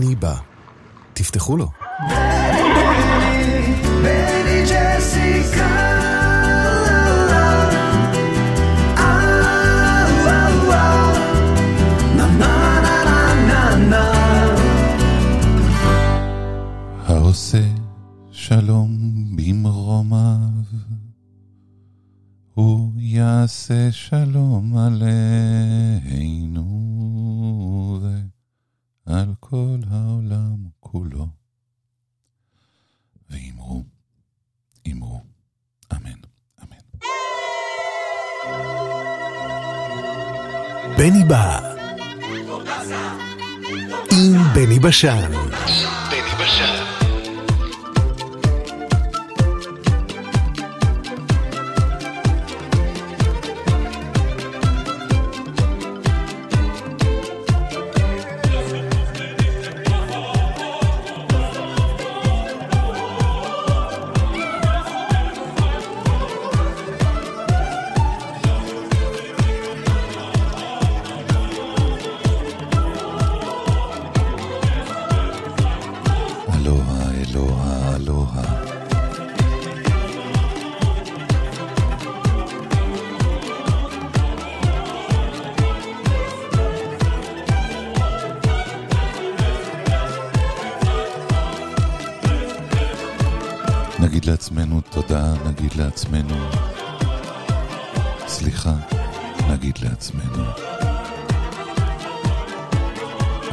בני בא. תפתחו לו. בני, העושה שלום במרומיו, הוא יעשה שלום עלינו paixão.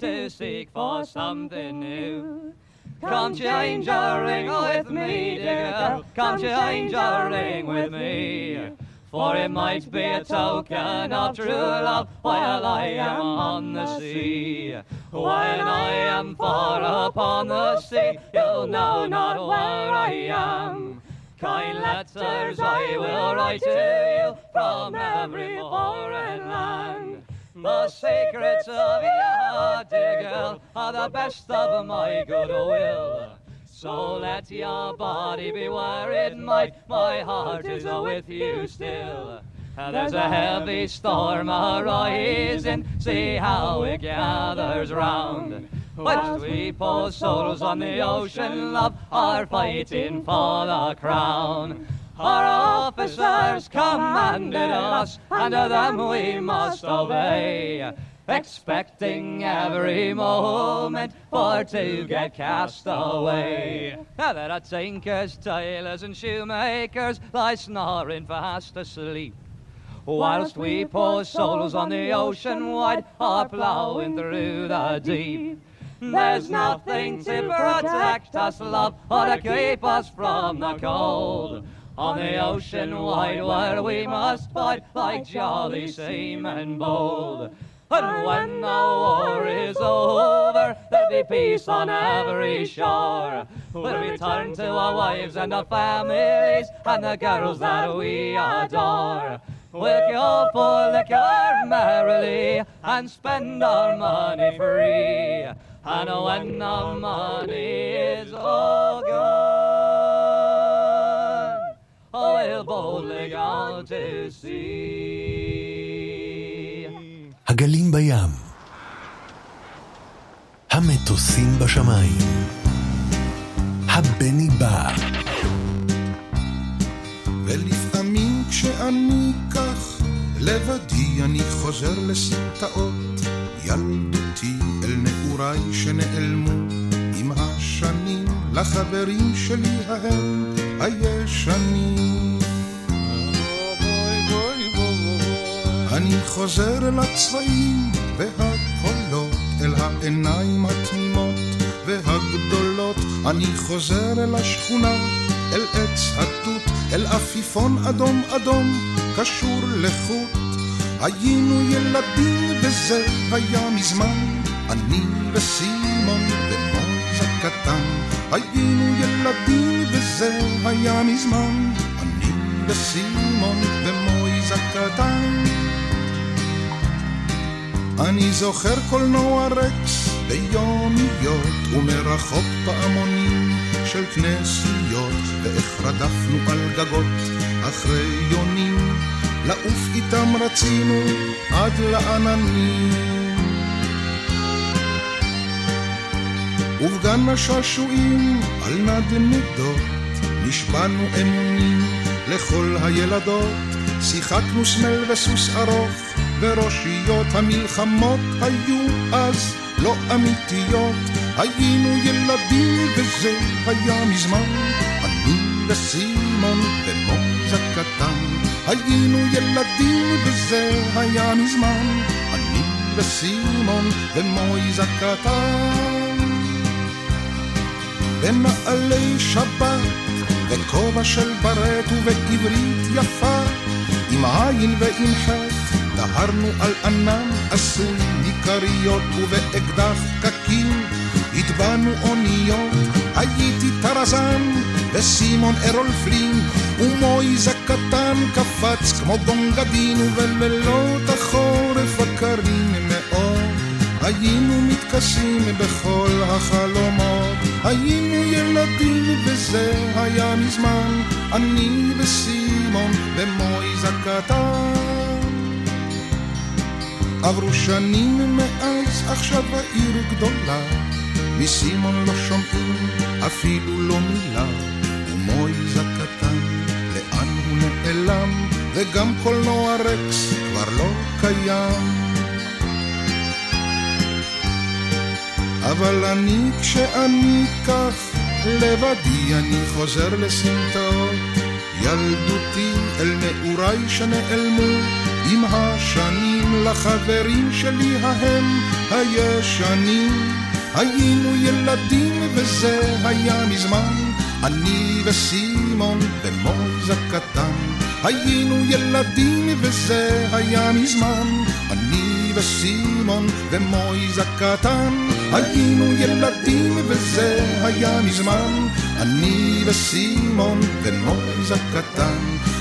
To seek for something new. Come change your ring with me, dear girl. Come change your ring with me. For it might be a token of true love while I am on the sea. When I am far upon the sea, you'll know not where I am. Kind letters I will write to you from every foreign land. The secrets of your heart, dear girl, are the best of my goodwill. So let your body be where it might, my heart is with you still. There's a heavy storm arising, see how it gathers round. Whilst we poor souls on the ocean, love, are fighting for the crown. Our officers commanded us, and to them we must obey. Expecting every moment for to get cast away. Now there are tinkers, tailors, and shoemakers lie snoring fast asleep. Whilst we poor souls on the ocean wide are ploughing through the deep. There's nothing to protect us, love, or to keep us from the cold. On the ocean wide where we must fight like jolly seamen bold. And when the war is over, there'll be peace on every shore. We'll return to our wives and our families and the girls that we adore. We'll go for liquor merrily and spend our money free. And when the money is all gone, הגלים בים. המטוסים בשמיים. הבני בא. ולפעמים כשאני כך לבדי אני חוזר לסמטאות ילדותי אל נעוריי שנעלמו עם השנים לחברים שלי ההם הישנים. אני חוזר אל הצבעים והקולות, אל העיניים התמימות והגדולות. אני חוזר אל השכונה, אל עץ התות, אל עפיפון אדום אדום, קשור לחוט. היינו ילדים וזה היה מזמן, אני וסימון ומויז הקטן. היינו ילדים וזה היה מזמן, אני וסימון ומויז הקטן. אני זוכר קולנוע רקס ביומיות ומרחוק פעמונים של כנסיות ואיך רדפנו על גגות אחרי יונים. לעוף איתם רצינו עד לעננים ובגן השעשועים על נדנדות נשבענו אמונים לכל הילדות. שיחקנו סמל וסוס ארוך וראשיות המלחמות היו אז לא אמיתיות. היינו ילדים וזה היה מזמן. אני וסימון ומויז הקטן היינו ילדים וזה היה מזמן. אני וסימון ומויז הקטן במעלי שבת וכובע של ברט ובעברית יפה. עם עין ועם חטא דהרנו על ענן עשוי מכריות ובאקדח קקים. הטבענו אוניות הייתי טרזן וסימון ארול פלין ומויז הקטן קפץ כמו גונגדין ובלילות החורף הקרים. מאוד היינו מתכסים בכל החלומות היינו ילדים וזה היה מזמן אני וסימון ומויז הקטן עברו שנים מאז, עכשיו העיר גדולה. מסימון לא שומעים אפילו לא מילה, ומויז הקטן, לאן הוא נעלם, וגם קולנוע רקס כבר לא קיים. אבל אני, כשאני כך לבדי, אני חוזר לסמטאות ילדותי אל נעוריי שנעלמו עם השנים לחברים שלי ההם הישנים. היינו ילדים וזה היה מזמן, אני וסימון ומויז הקטן. היינו ילדים וזה היה מזמן, אני וסימון ומויז הקטן. היינו ילדים וזה היה מזמן, אני וסימון ומויז הקטן.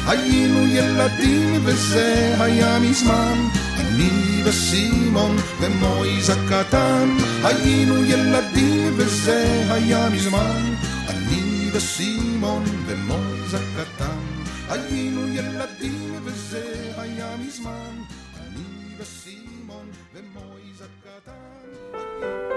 היינו ילדים וזה היה מזמן, אני וסימון ומויז הקטן. היינו ילדים וזה היה מזמן, אני וסימון ומויז הקטן, היינו ילדים וזה היה מזמן. אני וסימון ומויז הקטן.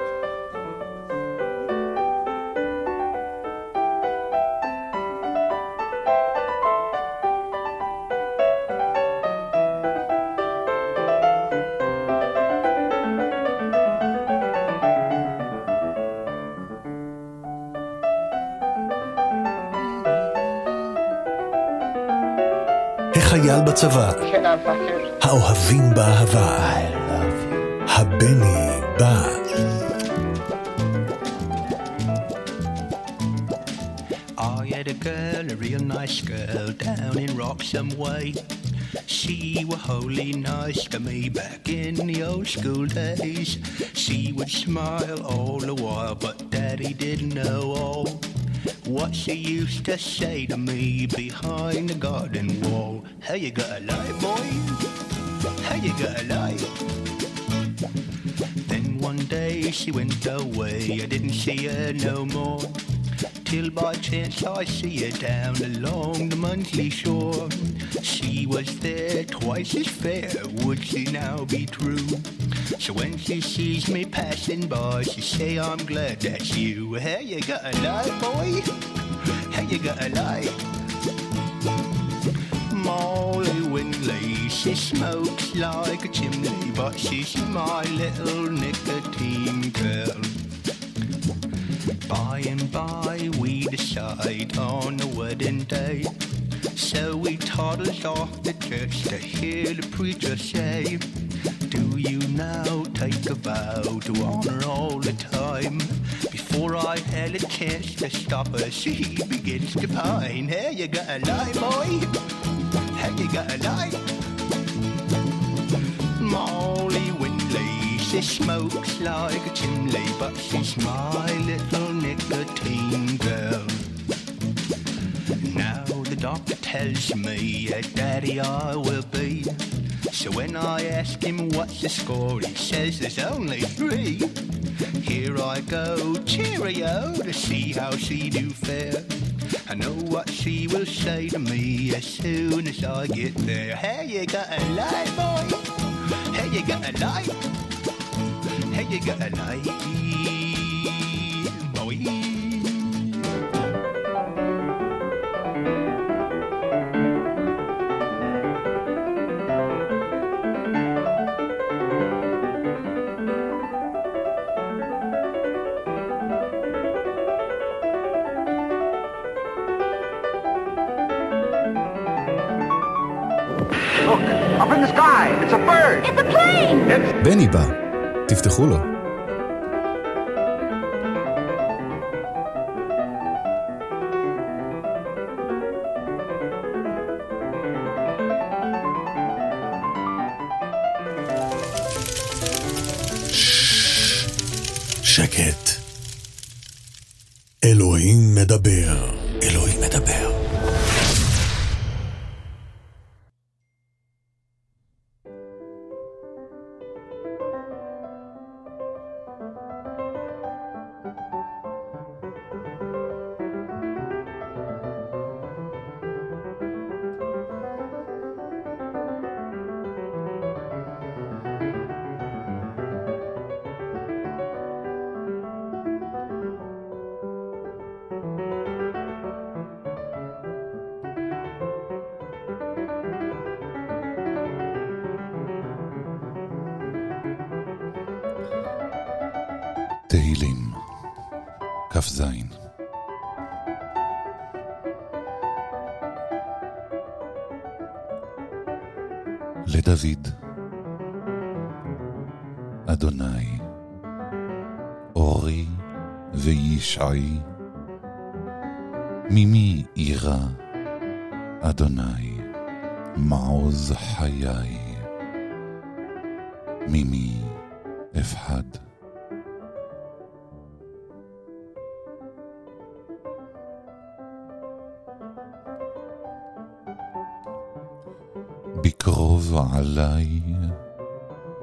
החייל בצבא, האוהבים באהבה, הבני בא. I had a girl, a real nice girl, down in Roxham Way. She was wholly nice to me back in the old school days. She would smile all the while, but Daddy didn't know all. What she used to say to me behind the garden wall. How you got a light, boy? How you got a light? Then one day she went away. I didn't see her no more. Till by chance I see her down along the Munsley shore. She was there twice as fair, would she now be true? So when she sees me passing by, she say, I'm glad that's you. Hey, you got a light, boy? Hey, you got a light? Molly Winley, she smokes like a chimney, but she's my little nicotine girl. By and by, we decide on a wedding day. So we toddles off to church to hear the preacher say, You now take a vow to honor all the time? Before I had a chance to stop her, she begins to pine. Hey, you got a lie, boy? Hey, you got a lie? Molly Windley, she smokes like a chimney, but she's my little nicotine girl. Now the doctor tells me daddy I will be. So when I ask him what's the score, he says there's only three. Here I go, cheerio, to see how she do fare. I know what she will say to me as soon as I get there. Hey, you got a light, boy? Hey, you got a light? Hey, you got a light, Look, up in the sky. It's a bird. It's a plane! בני בא, תפתחו לו.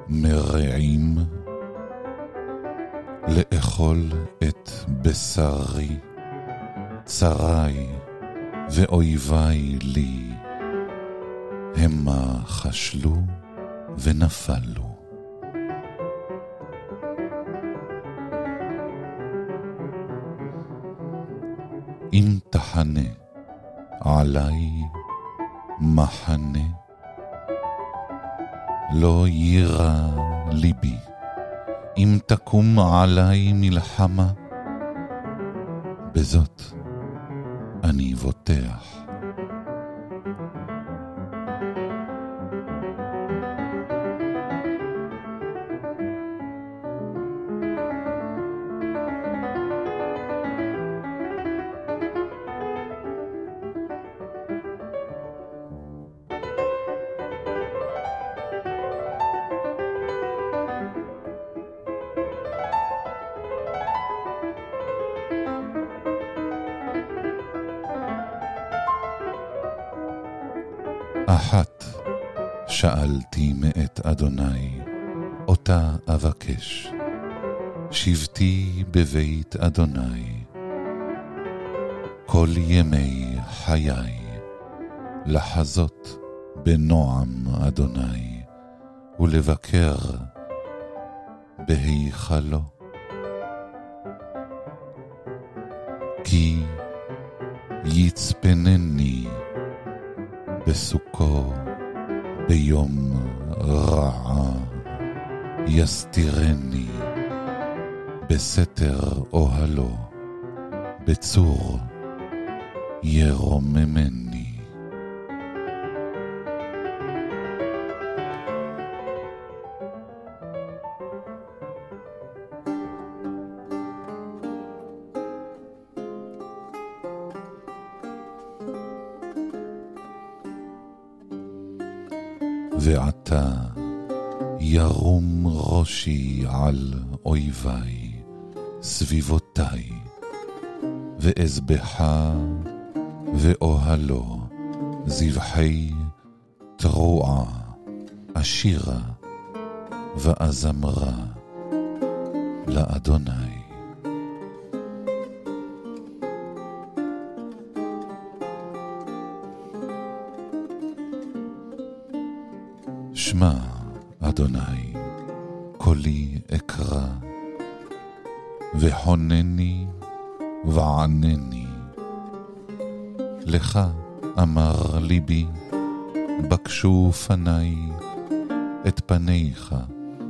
מרעים לאכול את בשרי צרי ואויבי לי, המה חשלו ונפלו. אם תחנה עלי מחנה, לא יירא ליבי, אם תקום עלי מלחמה, בזאת אני בוטח. חיי, לחזות בנועם אדוני, ולבקר בהיכלו. כי יצפנני בסוכו ביום רעה, יסתירני בסתר אוהלו, בצור ירוממני. ועתה ירום ראשי על אויביי, סביבותיי, ואזבחה ואוהלו, זבחי תרועה, אשירה ואזמרה לאדוני. ליבי, בקשו פניי, את פניך,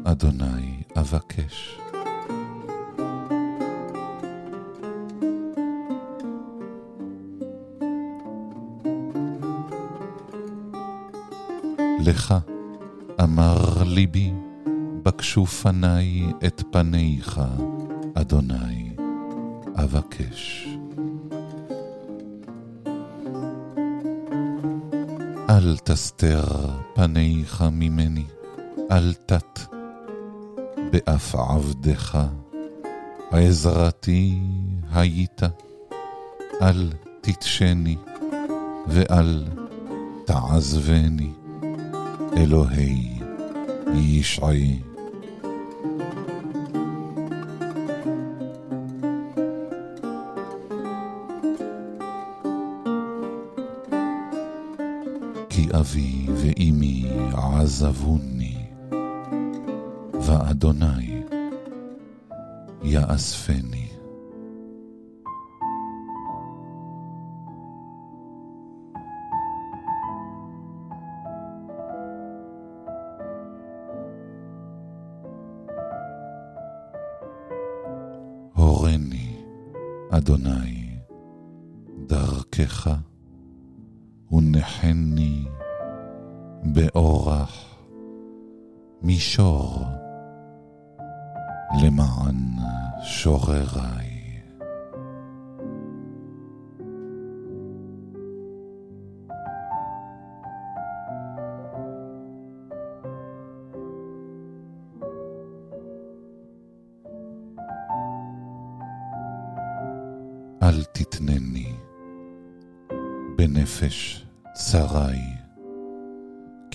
אדוני, אבקש. לך אמר ליבי, בקשו פניי את פניך, אדוני, אבקש. אל תסתר פניך ממני, אל תת באף עבדך, עזרתי היית, אל תתשני ואל תעזבני. אלוהי ישעי. אבי ואמי עזבוני, ואדוני יאספני. הורני, אדוני, דרכך, ונחני באורח מישור למען שורריי. אל תתנני בנפש צרי,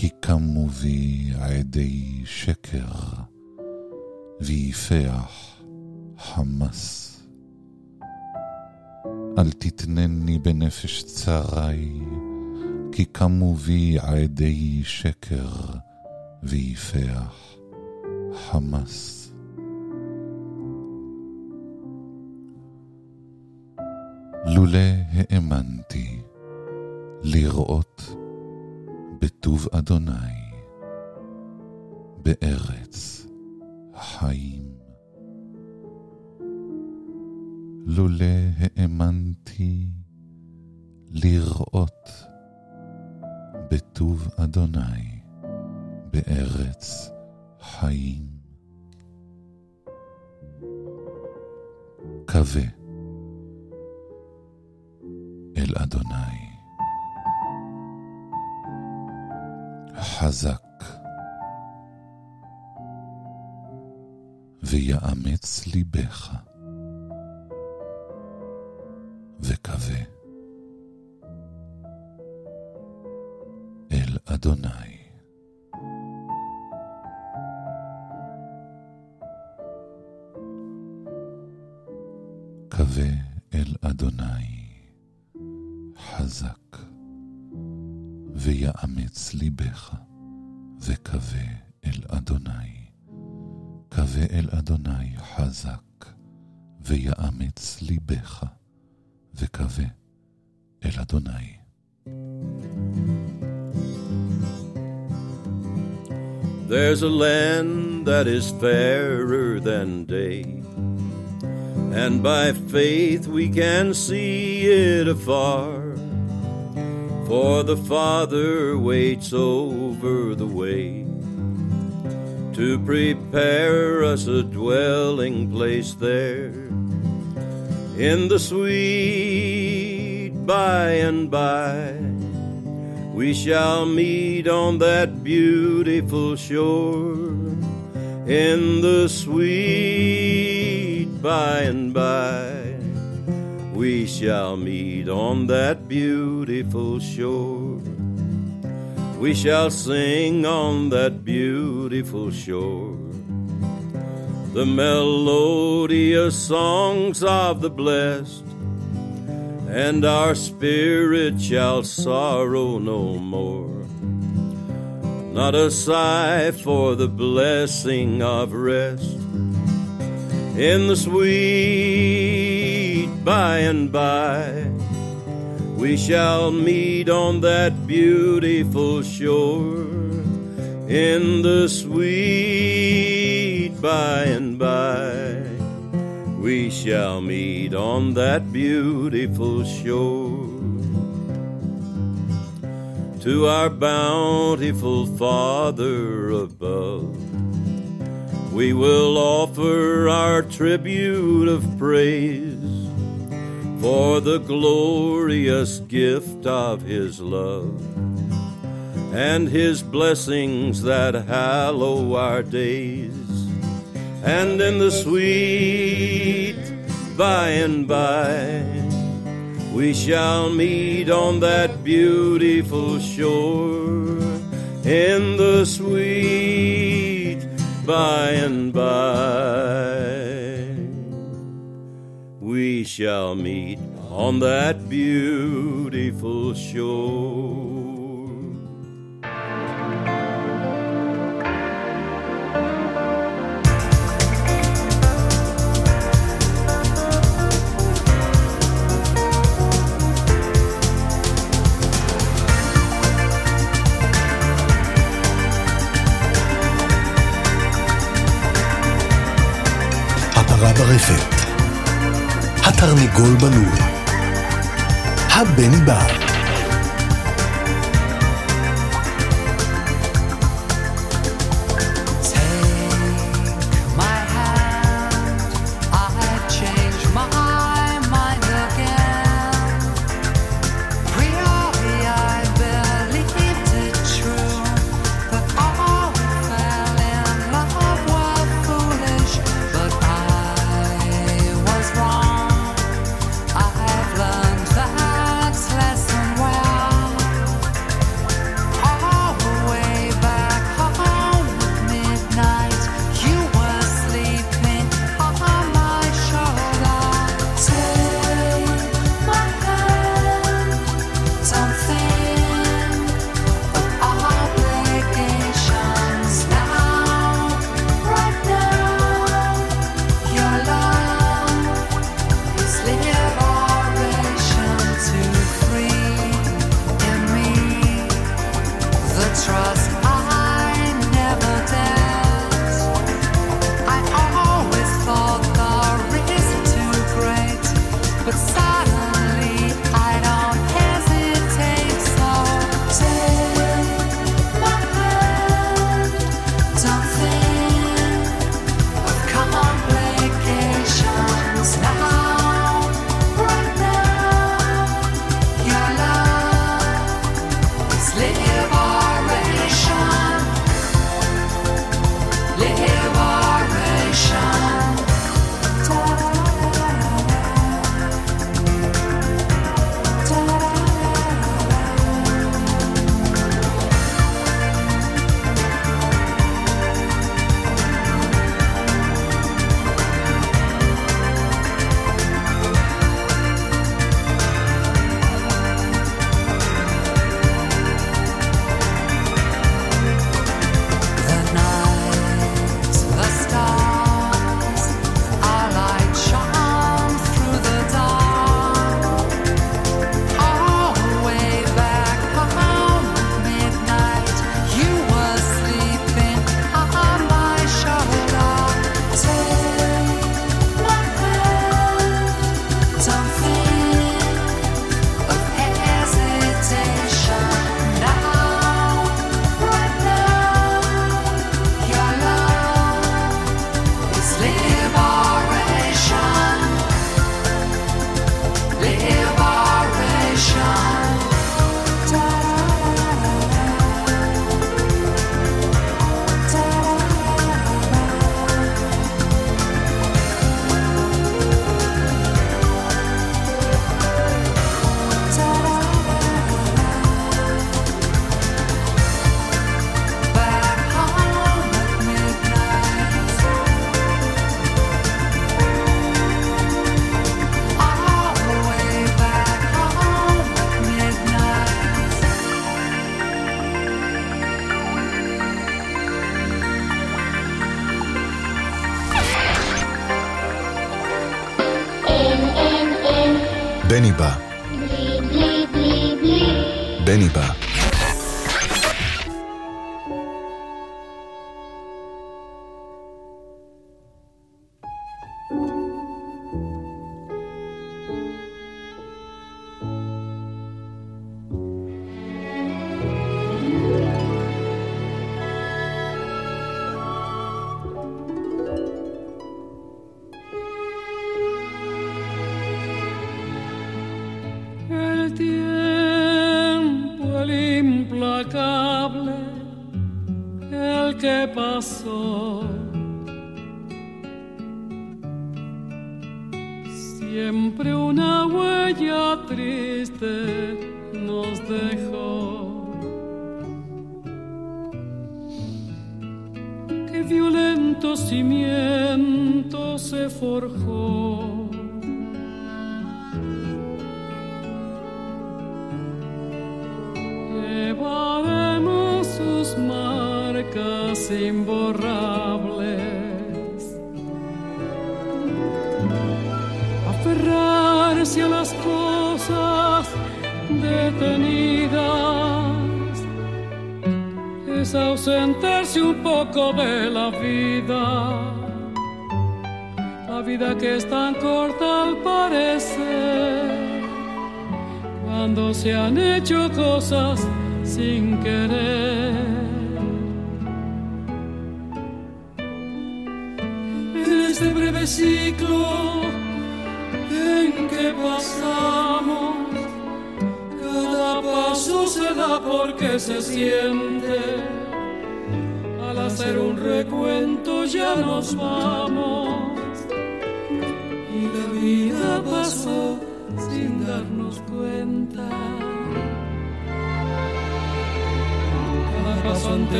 כי קמו בי עדי שקר, ויפח חמס. אל תתנני בנפש צרי, כי קמו בי עדי שקר, ויפח חמס. לולא האמנתי לראות בטוב אדוני בארץ החיים. לולא האמנתי לראות בטוב אדוני בארץ חיים. קווה אל אדוני. חזק. ויאמץ ליבך. וקווה. אל אדוני. קווה אל אדוני. חזק. ויאמץ ליבך קווה אל אדוני חזק ויאמץ ליבך וקווה אל אדוני. There's a land that is fairer than day, and by faith we can see it afar. For the Father waits over the way to prepare us a dwelling place there in the sweet by and by. We shall meet on that beautiful shore in the sweet by and by. We shall meet on that beautiful shore. We shall sing on that beautiful shore the melodious songs of the blessed and our spirit shall sorrow no more. Not a sigh for the blessing of rest in the sweet by and by. We shall meet on that beautiful shore in the sweet by and by we shall meet on that beautiful shore. To our bountiful Father above, we will offer our tribute of praise for the glorious gift of His love and His blessings that hallow our days. And in the sweet by and by we shall meet on that beautiful shore in the sweet by and by we shall meet on that beautiful shore הפרה ברפת, התרנגול בלול, הבן בא.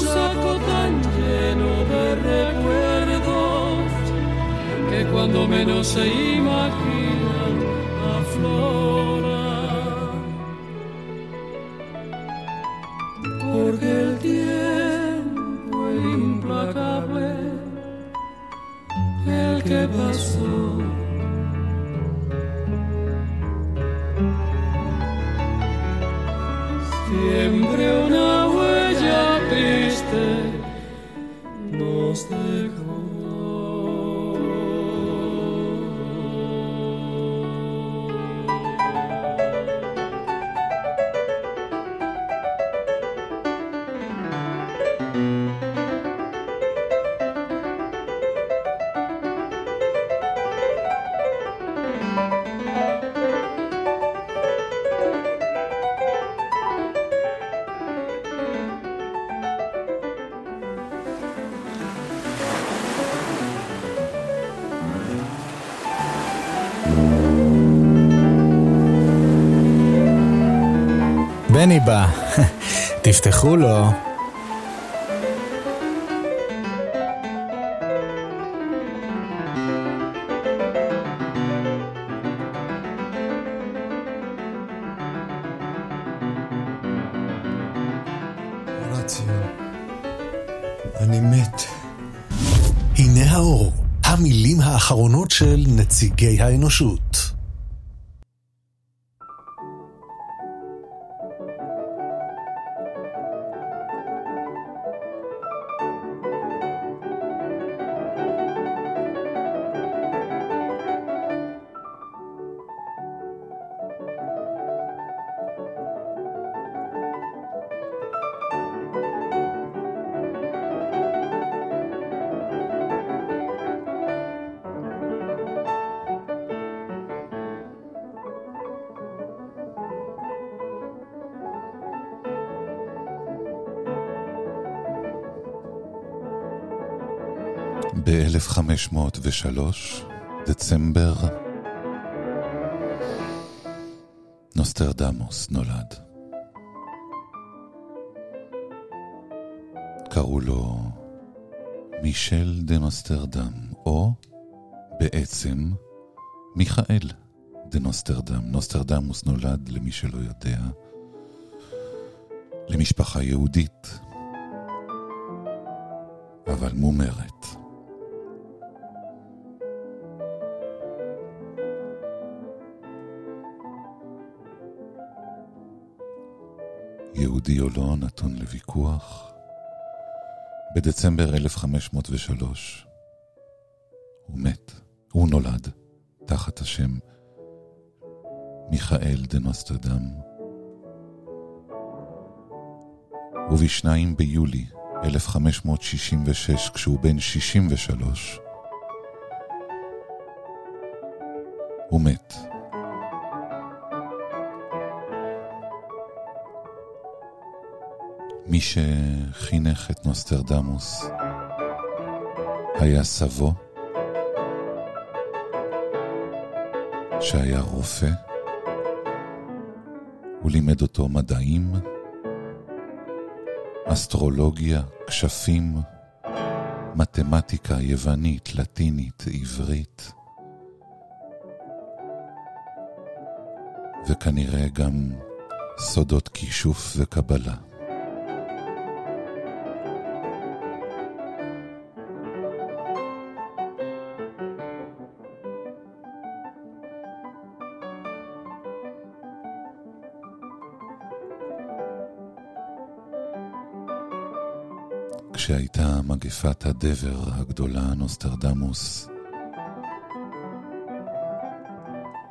un saco tan lleno de recuerdos que cuando menos se imagina ממני בא, תפתחו לו. של נציגי האנושות. 1503, דצמבר, נוסטרדמוס נולד. קראו לו מישל דה נוסטרדם, או בעצם מיכאל דה נוסטרדם. נוסטרדמוס נולד, למי שלא יודע, למשפחה יהודית, אבל מומרת. יהודי או לא נתון לוויכוח. בדצמבר 1503 הוא מת, הוא נולד תחת השם מיכאל דנוסטרדם. ובשניים ביולי 1566, כשהוא בן 63, הוא מת. מי שחינך את נוסטרדמוס היה סבו, שהיה רופא, הוא לימד אותו מדעים, אסטרולוגיה, כשפים, מתמטיקה יוונית, לטינית, עברית, וכנראה גם סודות כישוף וקבלה. כשהייתה מגפת הדבר הגדולה, נוסטרדמוס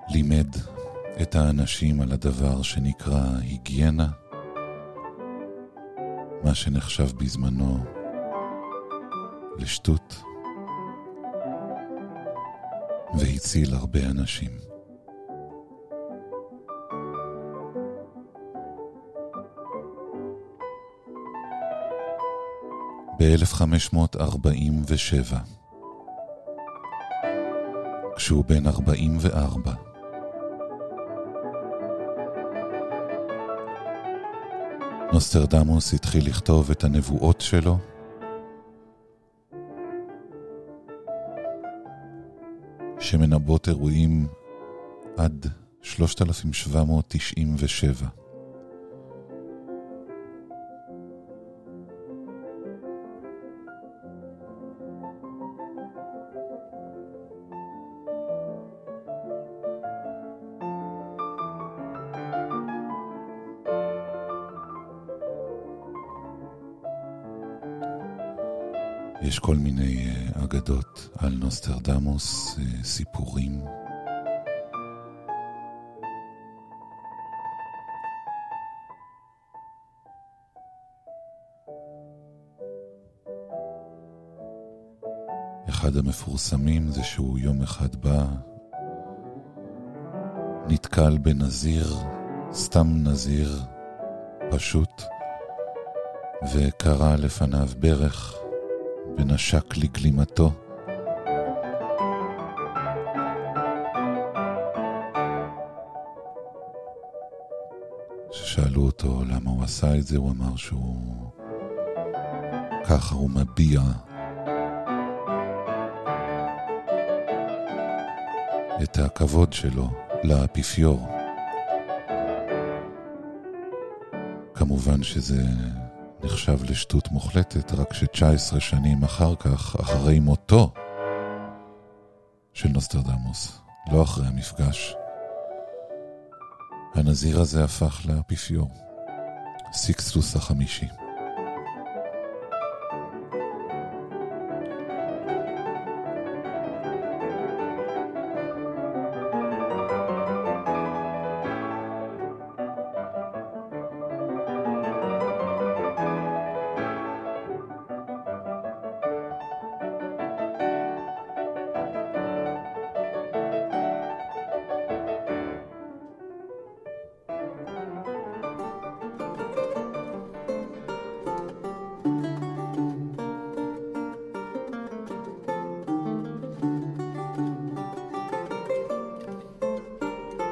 לימד את האנשים על הדבר שנקרא היגיינה, מה שנחשב בזמנו לשטות, והציל הרבה אנשים. ב-1547, כשהוא בן 44. נוסטרדמוס התחיל לכתוב את הנבואות שלו, שמנבאות אירועים עד 3797. יש כל מיני אה, אגדות על נוסטרדמוס, אה, סיפורים. אחד המפורסמים זה שהוא יום אחד בא, נתקל בנזיר, סתם נזיר, פשוט, וקרע לפניו ברך. ונשק לגלימתו. כששאלו אותו למה הוא עשה את זה, הוא אמר שהוא... ככה הוא מביע את הכבוד שלו לאפיפיור. כמובן שזה נחשב לשטות מוחלטת, רק ש-19 שנים אחר כך, אחרי מותו של נוסטרדמוס, לא אחרי המפגש, הנזיר הזה הפך לאפיפיור, סיקסטוס החמישי.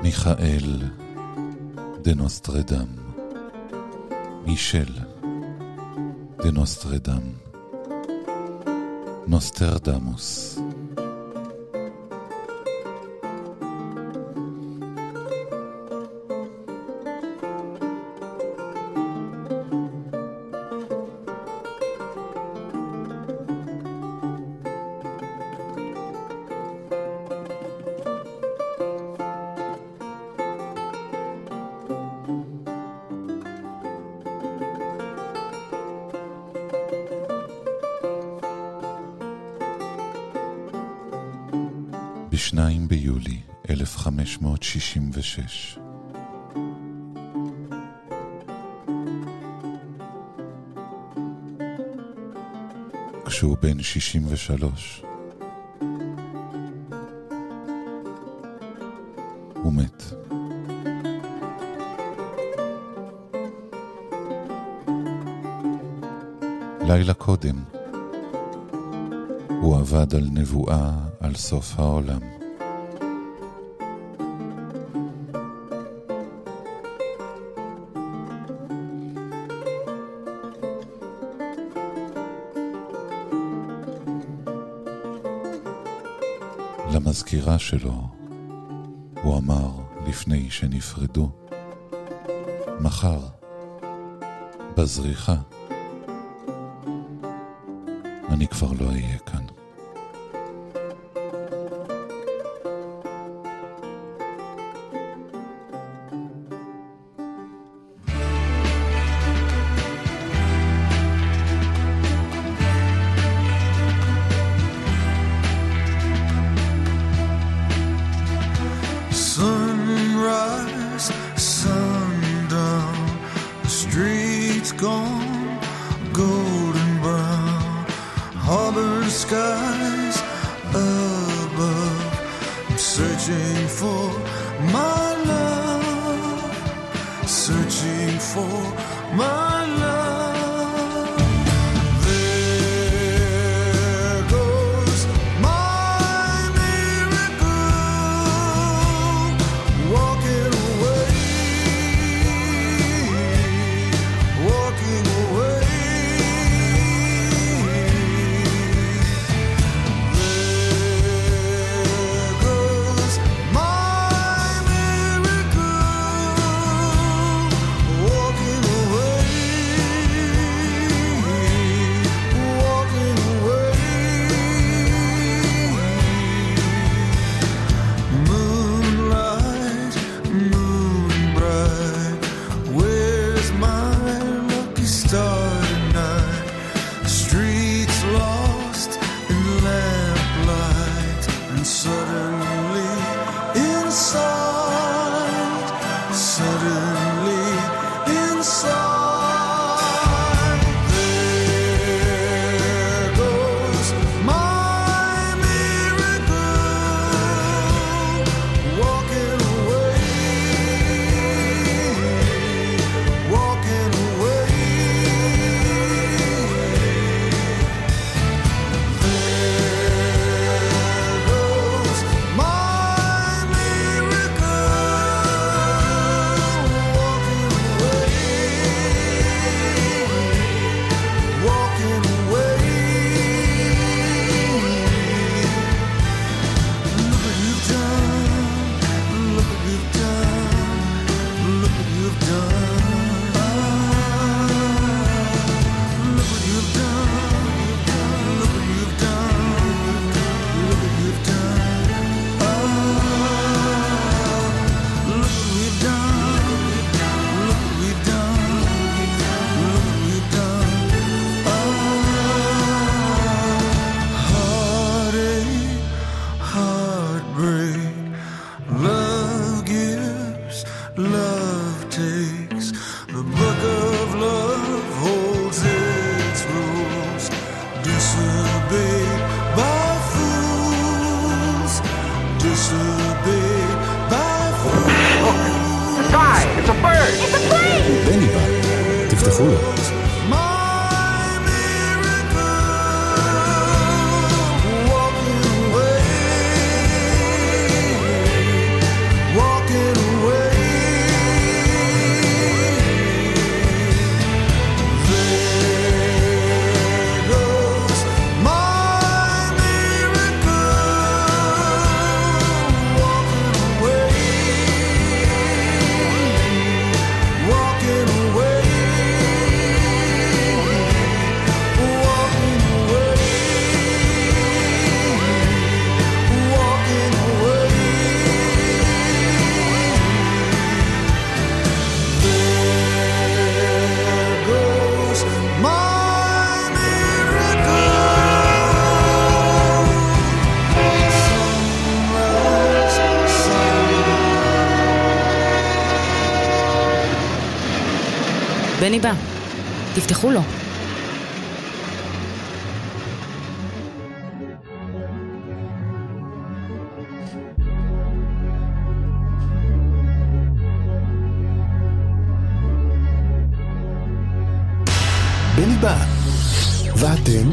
מיכאל דנוסטרדם, מישל דנוסטרדם, נוסטרדמוס. 66. כשהוא בן 63. הוא מת. לילה קודם הוא עבד על נבואה על סוף העולם. בסקירה שלו, הוא אמר לפני שנפרדו, מחר, בזריחה, אני כבר לא אהיה כאן. בני בא. תפתחו לו. בני בא. ואתם?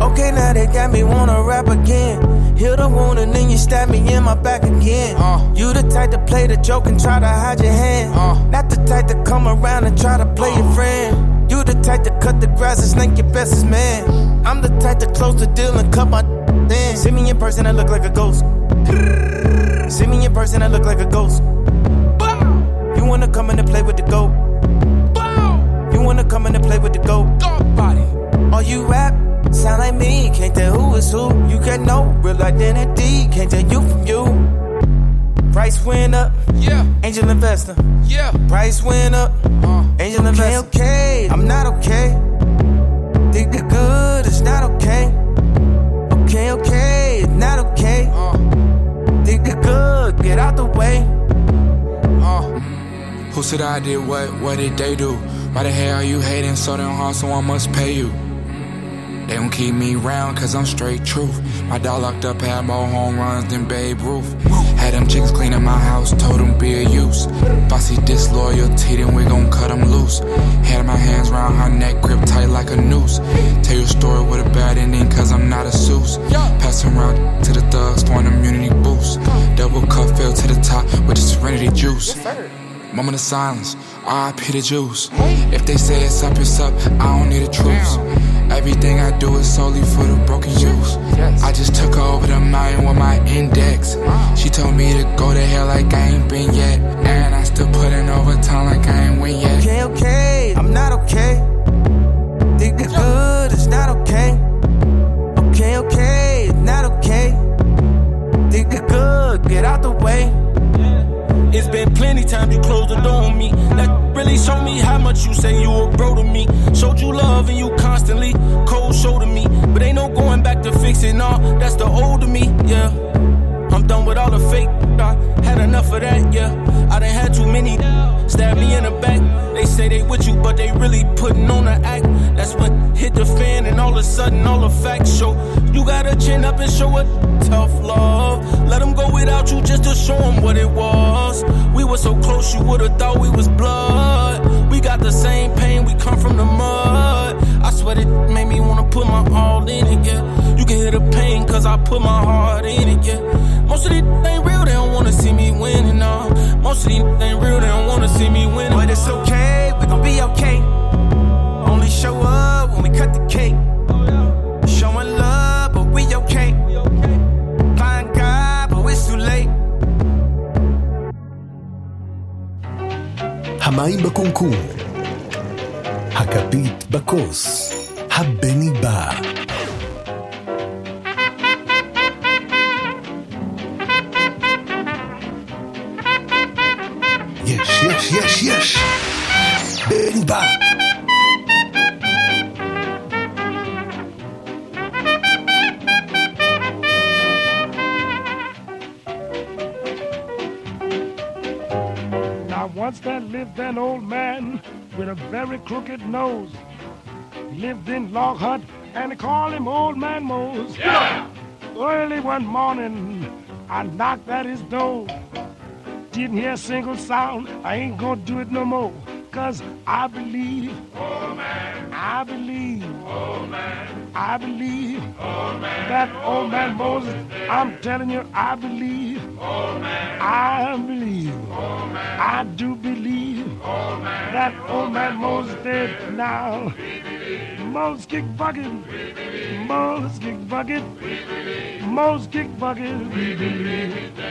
Okay, now they got me wanna rap again. Heal the wound and then you stab me in my back again. Uh. You the type to play the joke and try to hide your hand. Uh. Not the type to come around and try to play your friend. You the type to cut the grass and snake your bestest man. I'm the type to close the deal and cut my then. See me in person, I look like a ghost. See me in person, I look like a ghost. You wanna come in and play with the goat? You wanna come in and play with the goat? Body. All you rap sound like me. Can't tell who is who. You get no real identity. Can't tell you from you. Price went up. Yeah. Angel investor. Yeah. Price went up. Uh. Angel investor. Okay, okay. I'm not okay. Think the good is not okay. Okay, okay. It's not okay. Uh. Think the good. Get out the way. Uh. Who said I did what? What did they do? Why the hell are you hating so damn hard? Someone must pay you. They don't keep me round cause I'm straight truth. My dog locked up had more home runs than Babe Ruth. Had them chickens cleaning my house, told them be a use. If I see disloyalty, then we gon' cut them loose. Had my hands round her neck, grip tight like a noose. Tell your story with a bad ending cause I'm not a Seuss. Pass them round to the thugs for an immunity boost. Double cup fell to the top with the serenity juice. Moment of silence, RIP the juice. If they say it's up, it's up, I don't need a truce. Everything I do is solely for the broken youth. I just took her over the mountain with my index. She told me to go to hell like I ain't been yet. And I still put in overtime like I ain't win yet. Okay, okay. I'm not okay. Think the good it's not okay. Okay, okay. It's not okay. Think the good. Get out the way. It's been plenty times you closed the door on me. That really showed me how much you say you were bro to me. Showed you love and you constantly cold shoulder me. But ain't no going back to fixing all. That's the old of me, yeah. I'm done with all the fake. I had enough of that, yeah. I done had too many stab me in the back. They say they with you, but they really putting on the act. That's when hit the fan, and all of a sudden, all the facts show. You gotta chin up and show a tough love. Let them go without you just to show them what it was. We were so close, you would've thought we was blood. We got the same pain, we come from the mud. I swear it made me wanna put my all in it, yeah. You can hear the pain, cause I put my heart in it, yeah. Most of these ain't real, they don't wanna see me winning, no. Most of these ain't real, they don't wanna see me winning. But it's okay, we gon' be okay. Only show up when we cut the cake. Showing love, but we okay. Find God, but it's too late. המים בקומקום. הכפית בכוס. הבני בא. yes, yes, yes. Bing bang. Now, once there lived an old man with a very crooked nose. Lived in log hut, and they called him Old Man Mose. Yeah. Early one morning, I knocked at his door. Didn't hear a single sound. I ain't gonna do it no more. Cause I believe, oh man, I believe, oh man, I believe, oh man, that old man Moses, I'm telling you, I believe, oh man, I believe, oh man, I do believe, oh man, that old man Moses dead now. Moses kick bucket, Moses kick bucket, Moses kick bucket,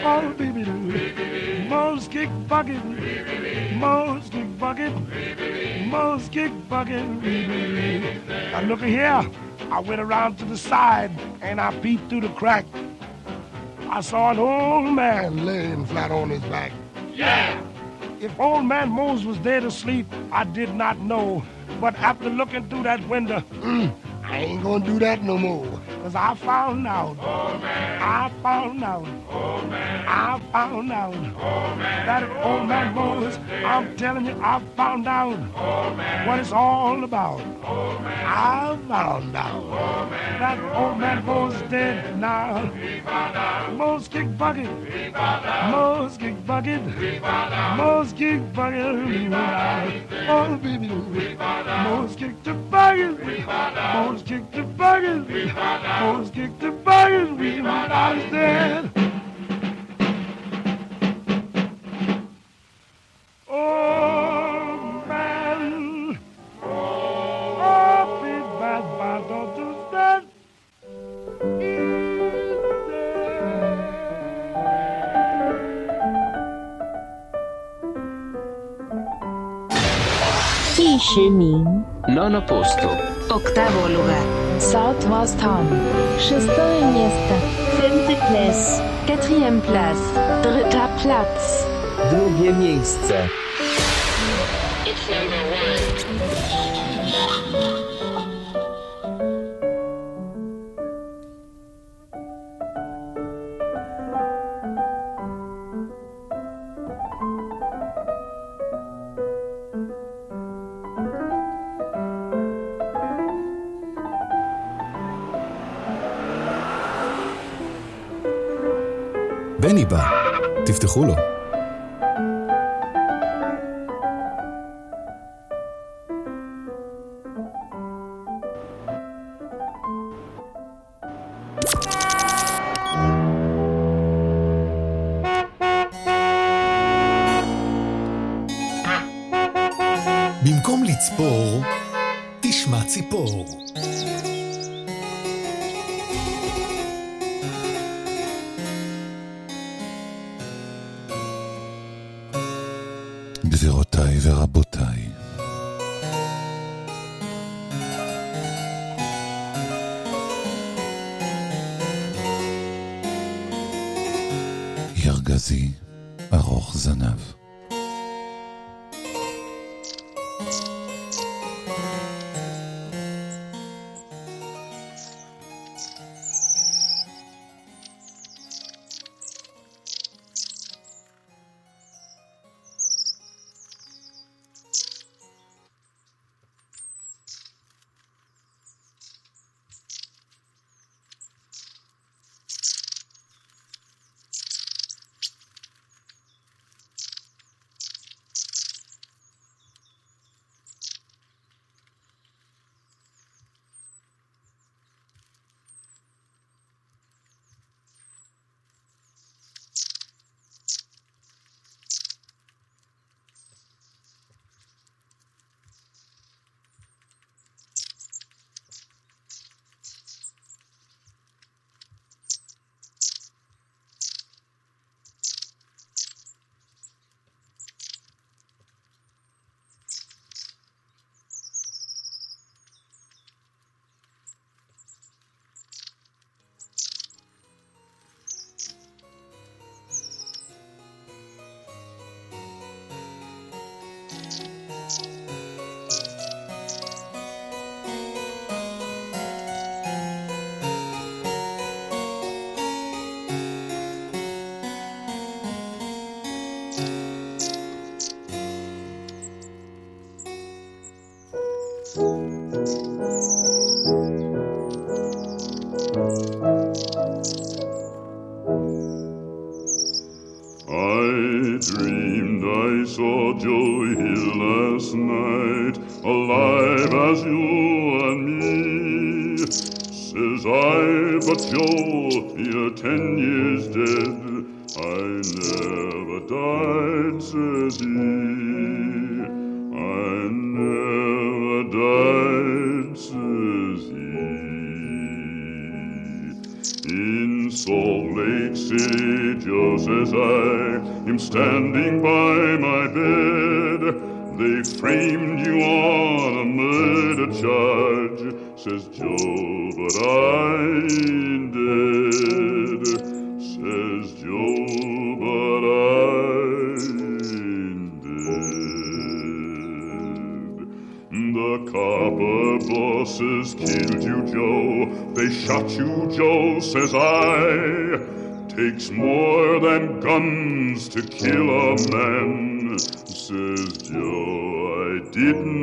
oh baby do, Moses kick bucket, Moses kick bucket, Moses kick bucket. Now look here, I went around to the side and I peeped through the crack. I saw an old man laying flat on his back. Yeah. If old man Moses was dead asleep, I did not know. But after looking through that window, mm, I ain't gonna do that no more. Cause I found out. I found out. I found out. That old man Moses, I'm telling you, I found out what it's all about. I found out that old man Moses dead now. Moses kick bucket. Moses kick bucket. Moses kick bucket. Oh, baby. Moses kick the bucket. Moses Horse kick the buggers. We found out. Kick the buggers. We found out. Oh, man. Oh, bad, bad, don't you Octavo lugar. Southwest Town. Шестое место. Fünfte place. Quatrième place. Dritter Platz. Drugie miejsce. Julo. Never died, says he. I never died, says he. In Salt Lake City, just as I am standing by my bed. They framed you on a murder charge, says Joe, but I you, Joe, says I. Takes more than guns to kill a man, says Joe. I didn't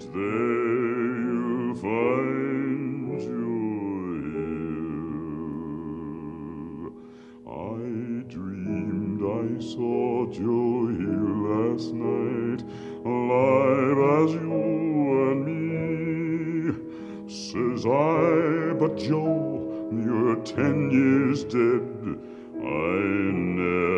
It's there you'll find your hill. I dreamed I saw Joe here last night, alive as you and me. Says I, but Joe, you're ten years dead. I never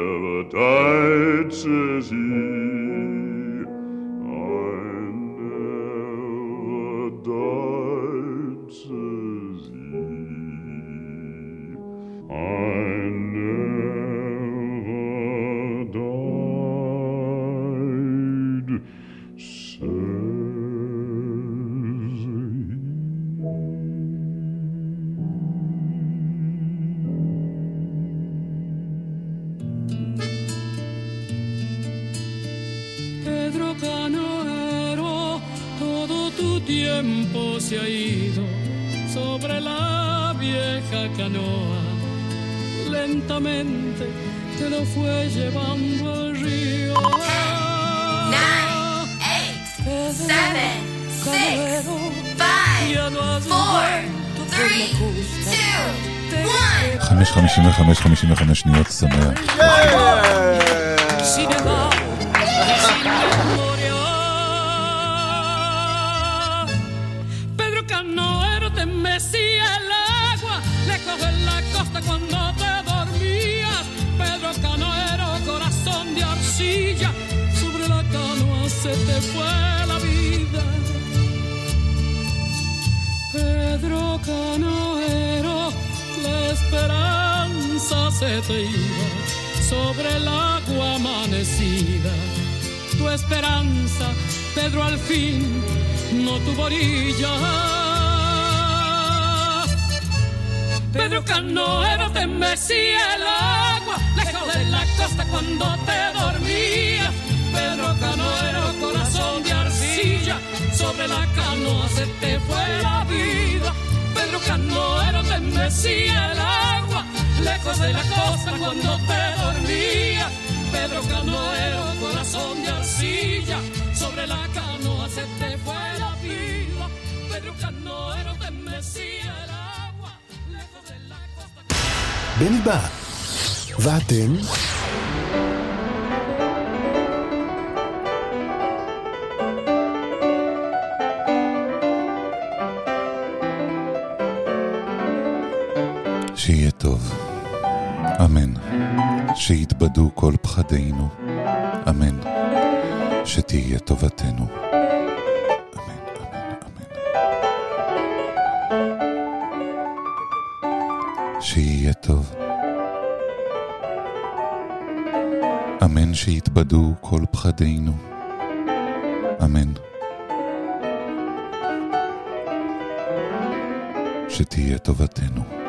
mecía el agua, lejos de la costa cuando te dormías. Pedro Canoero, corazón de arcilla, sobre la canoa se te fue la vida. Pedro Canoero te mecía el agua, lejos de la costa cuando te dormías. Pedro Canoero, corazón de arcilla, sobre la canoa se te fue la vida. Pedro Canoero te mecía el agua, בני בא. ואתם? שיהיה טוב. אמן. שיתבדו כל פחדינו. אמן. שתהיה טובתנו. שיהיה טוב. אמן שיתבדו כל פחדינו. אמן. שתהיה טובתנו.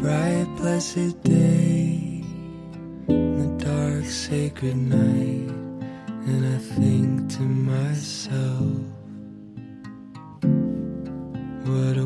bright, blessed day, the dark, sacred night, and I think to myself, what